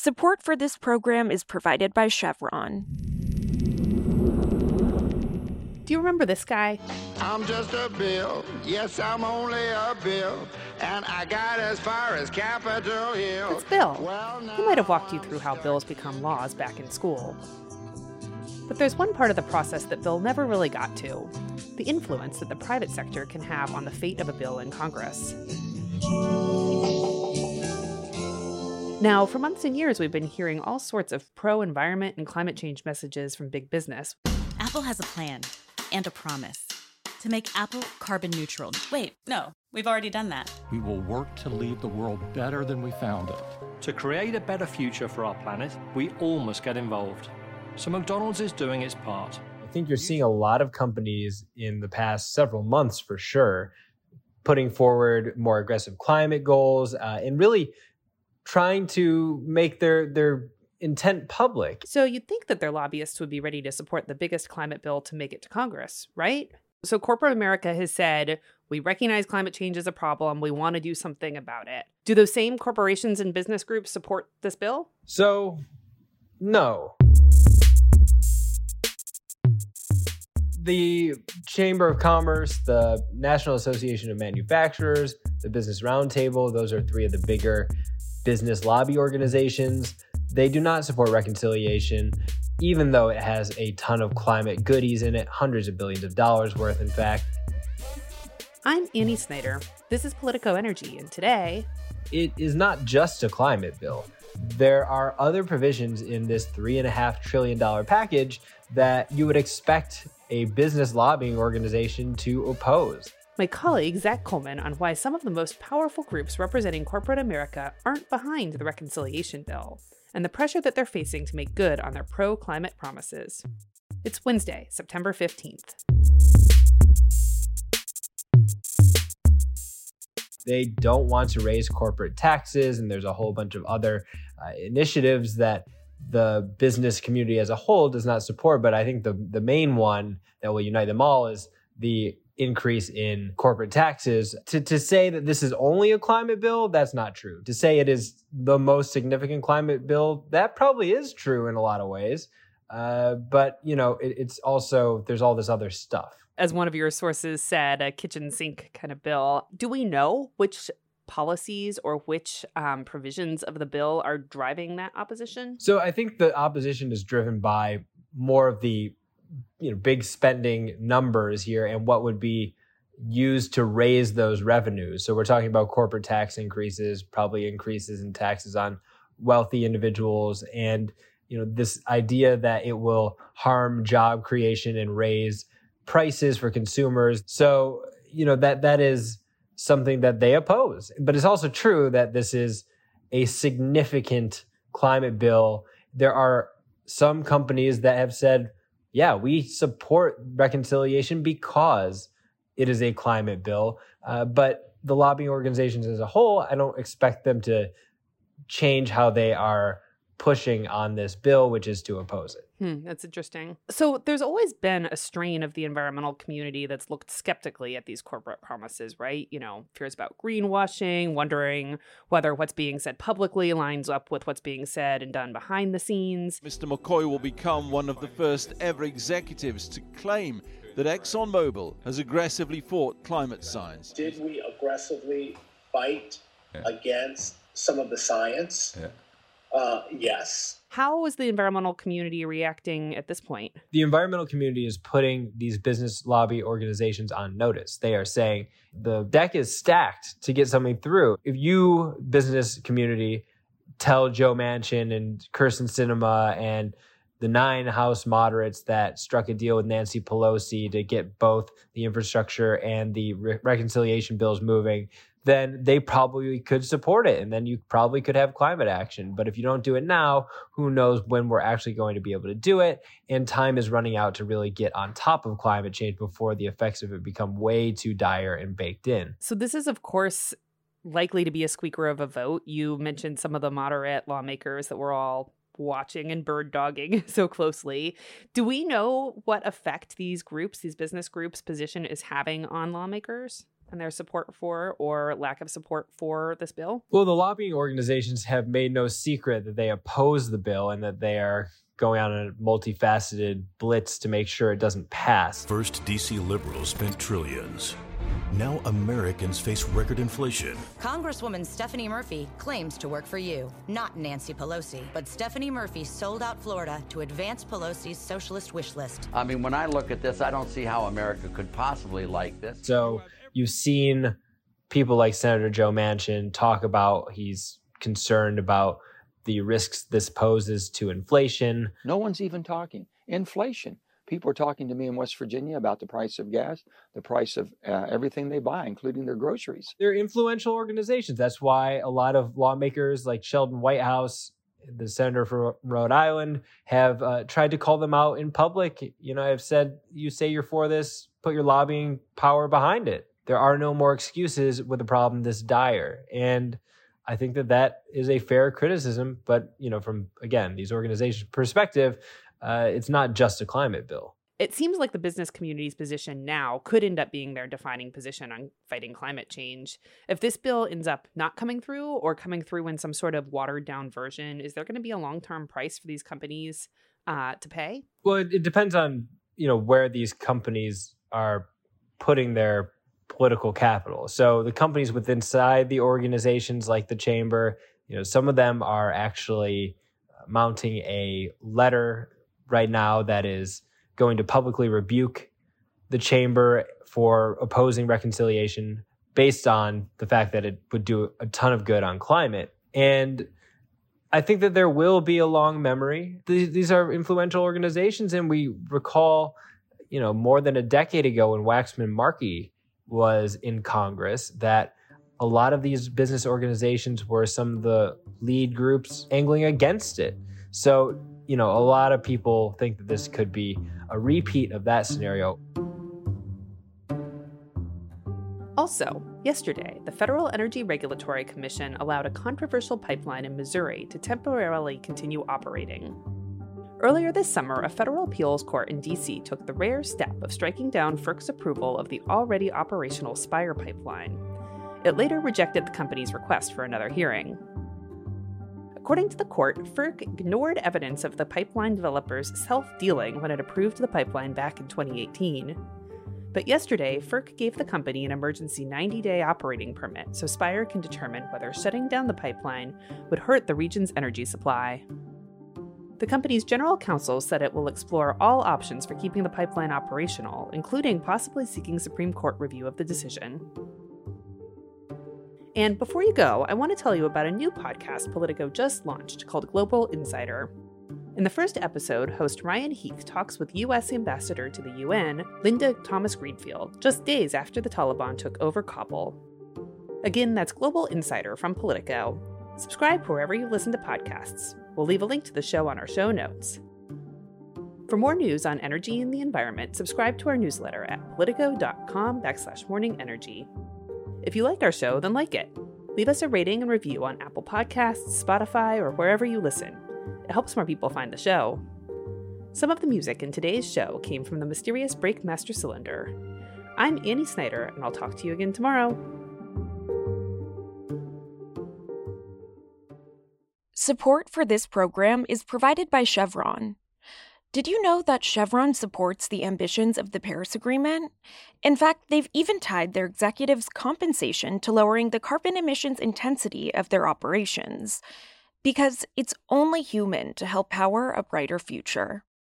Support for this program is provided by Chevron. Do you remember this guy? I'm just a bill. Yes, I'm only a bill. And I got as far as Capitol Hill. It's Bill. Well, He might have walked you through how bills become laws back in school. But there's one part of the process that Bill never really got to the influence that the private sector can have on the fate of a bill in Congress. Now, for months and years, we've been hearing all sorts of pro environment and climate change messages from big business. Apple has a plan and a promise to make Apple carbon neutral. Wait, no, we've already done that. We will work to leave the world better than we found it. To create a better future for our planet, we all must get involved. So McDonald's is doing its part. I think you're seeing a lot of companies in the past several months for sure putting forward more aggressive climate goals uh, and really trying to make their their intent public. So you'd think that their lobbyists would be ready to support the biggest climate bill to make it to Congress, right? So corporate America has said, we recognize climate change as a problem. We want to do something about it. Do those same corporations and business groups support this bill? So, no. The Chamber of Commerce, the National Association of Manufacturers, the Business Roundtable, those are three of the bigger business lobby organizations. They do not support reconciliation, even though it has a ton of climate goodies in it, hundreds of billions of dollars worth, in fact. I'm Annie Snider. This is Politico Energy, and today, It is not just a climate bill. There are other provisions in this $3.5 trillion package that you would expect a business lobbying organization to oppose. My colleague Zack Colman on why some of the most powerful groups representing corporate America aren't behind the reconciliation bill and the pressure that they're facing to make good on their pro climate promises. It's Wednesday, September 15th. they don't want to raise corporate taxes, and there's a whole bunch of other uh, initiatives that the business community as a whole does not support. But I think the the main one that will unite them all is the increase in corporate taxes. To to say that this is only a climate bill, that's not true. To say it is the most significant climate bill, that probably is true in a lot of ways. Uh, but you know, it, it's also there's all this other stuff. As one of your sources said, a kitchen sink kind of bill. Do we know which policies or which um, provisions of the bill are driving that opposition? So I think the opposition is driven by more of the you know big spending numbers here and what would be used to raise those revenues. So we're talking about corporate tax increases, probably increases in taxes on wealthy individuals and you know this idea that it will harm job creation and raise prices for consumers. So, you know that that is something that they oppose. But it's also true that this is a significant climate bill. There are some companies that have said, yeah, we support reconciliation because it is a climate bill. Uh, but the lobbying organizations as a whole, I don't expect them to change how they are pushing on this bill, which is to oppose it. Hmm, that's interesting. So there's always been a strain of the environmental community that's looked skeptically at these corporate promises, right? You know, fears about greenwashing, wondering whether what's being said publicly lines up with what's being said and done behind the scenes. Mr. McCoy will become one of the first ever executives to claim that ExxonMobil has aggressively fought climate science. Did we aggressively fight against some of the science? Uh, yes. How is the environmental community reacting at this point? the environmental community is putting these business lobby organizations on notice. They are saying the deck is stacked to get something through. If you, business community, tell Joe Manchin and Kyrsten Sinema and the nine House moderates that struck a deal with Nancy Pelosi to get both the infrastructure and the re- reconciliation bills moving, then they probably could support it. And then you probably could have climate action. But if you don't do it now, who knows when we're actually going to be able to do it? And time is running out to really get on top of climate change before the effects of it become way too dire and baked in. So this is of course likely to be a squeaker of a vote. You mentioned some of the moderate lawmakers that we're all watching and bird dogging so closely. Do we know what effect these groups, these business groups position is having on lawmakers? And their support for or lack of support for this bill? Well, the lobbying organizations have made no secret that they oppose the bill and that they are going on a multifaceted blitz to make sure it doesn't pass. First, DC liberals spent trillions. Now Americans face record inflation. Congresswoman Stephanie Murphy claims to work for you, not Nancy Pelosi. But Stephanie Murphy sold out Florida to advance Pelosi's socialist wish list. I mean, when I look at this, I don't see how America could possibly like this. So you've seen people like Senator Joe Manchin talk about he's concerned about the risks this poses to inflation. No one's even talking inflation. People are talking to me in West Virginia about the price of gas, the price of uh, everything they buy, including their groceries. They're influential organizations. That's why a lot of lawmakers like Sheldon Whitehouse, the senator from Rhode Island, have uh, tried to call them out in public. You know, I've said, you say you're for this, put your lobbying power behind it. There are no more excuses with a problem this dire. And I think that that is a fair criticism. But, you know, from, again, these organizations' perspective, uh, it's not just a climate bill. It seems like the business community's position now could end up being their defining position on fighting climate change. If this bill ends up not coming through or coming through in some sort of watered down version, is there going to be a long term price for these companies uh, to pay? Well, it, it depends on you know where these companies are putting their political capital. So the companies within inside the organizations like the chamber, you know, some of them are actually uh, mounting a letter right now that is going to publicly rebuke the chamber for opposing reconciliation based on the fact that it would do a ton of good on climate. And I think that there will be a long memory. These, are influential organizations, and we recall, you know, more than a decade ago when Waxman Markey was in Congress, that a lot of these business organizations were some of the lead groups angling against it. So you know, a lot of people think that this could be a repeat of that scenario. Also, yesterday, the Federal Energy Regulatory Commission allowed a controversial pipeline in Missouri to temporarily continue operating. Earlier this summer, a federal appeals court in D.C. took the rare step of striking down FERC's approval of the already operational Spire pipeline. It later rejected the company's request for another hearing. According to the court, FERC ignored evidence of the pipeline developer's self dealing when it approved the pipeline back in 2018. But yesterday, FERC gave the company an emergency 90 day operating permit so Spire can determine whether shutting down the pipeline would hurt the region's energy supply. The company's general counsel said it will explore all options for keeping the pipeline operational, including possibly seeking Supreme Court review of the decision. And before you go, I want to tell you about a new podcast Politico just launched called Global Insider. In the first episode, host Ryan Heath talks with U.S. Ambassador to the UN, Linda Thomas Greenfield, just days after the Taliban took over Kabul. Again, that's Global Insider from Politico. Subscribe wherever you listen to podcasts. We'll leave a link to the show on our show notes. For more news on energy and the environment, subscribe to our newsletter at politico.com backslash morning energy. If you like our show, then like it. Leave us a rating and review on Apple Podcasts, Spotify, or wherever you listen. It helps more people find the show. Some of the music in today's show came from the mysterious Breakmaster Cylinder. I'm Annie Snider, and I'll talk to you again tomorrow. Support for this program is provided by Chevron. Did you know that Chevron supports the ambitions of the Paris Agreement? In fact, they've even tied their executives' compensation to lowering the carbon emissions intensity of their operations. Because it's only human to help power a brighter future.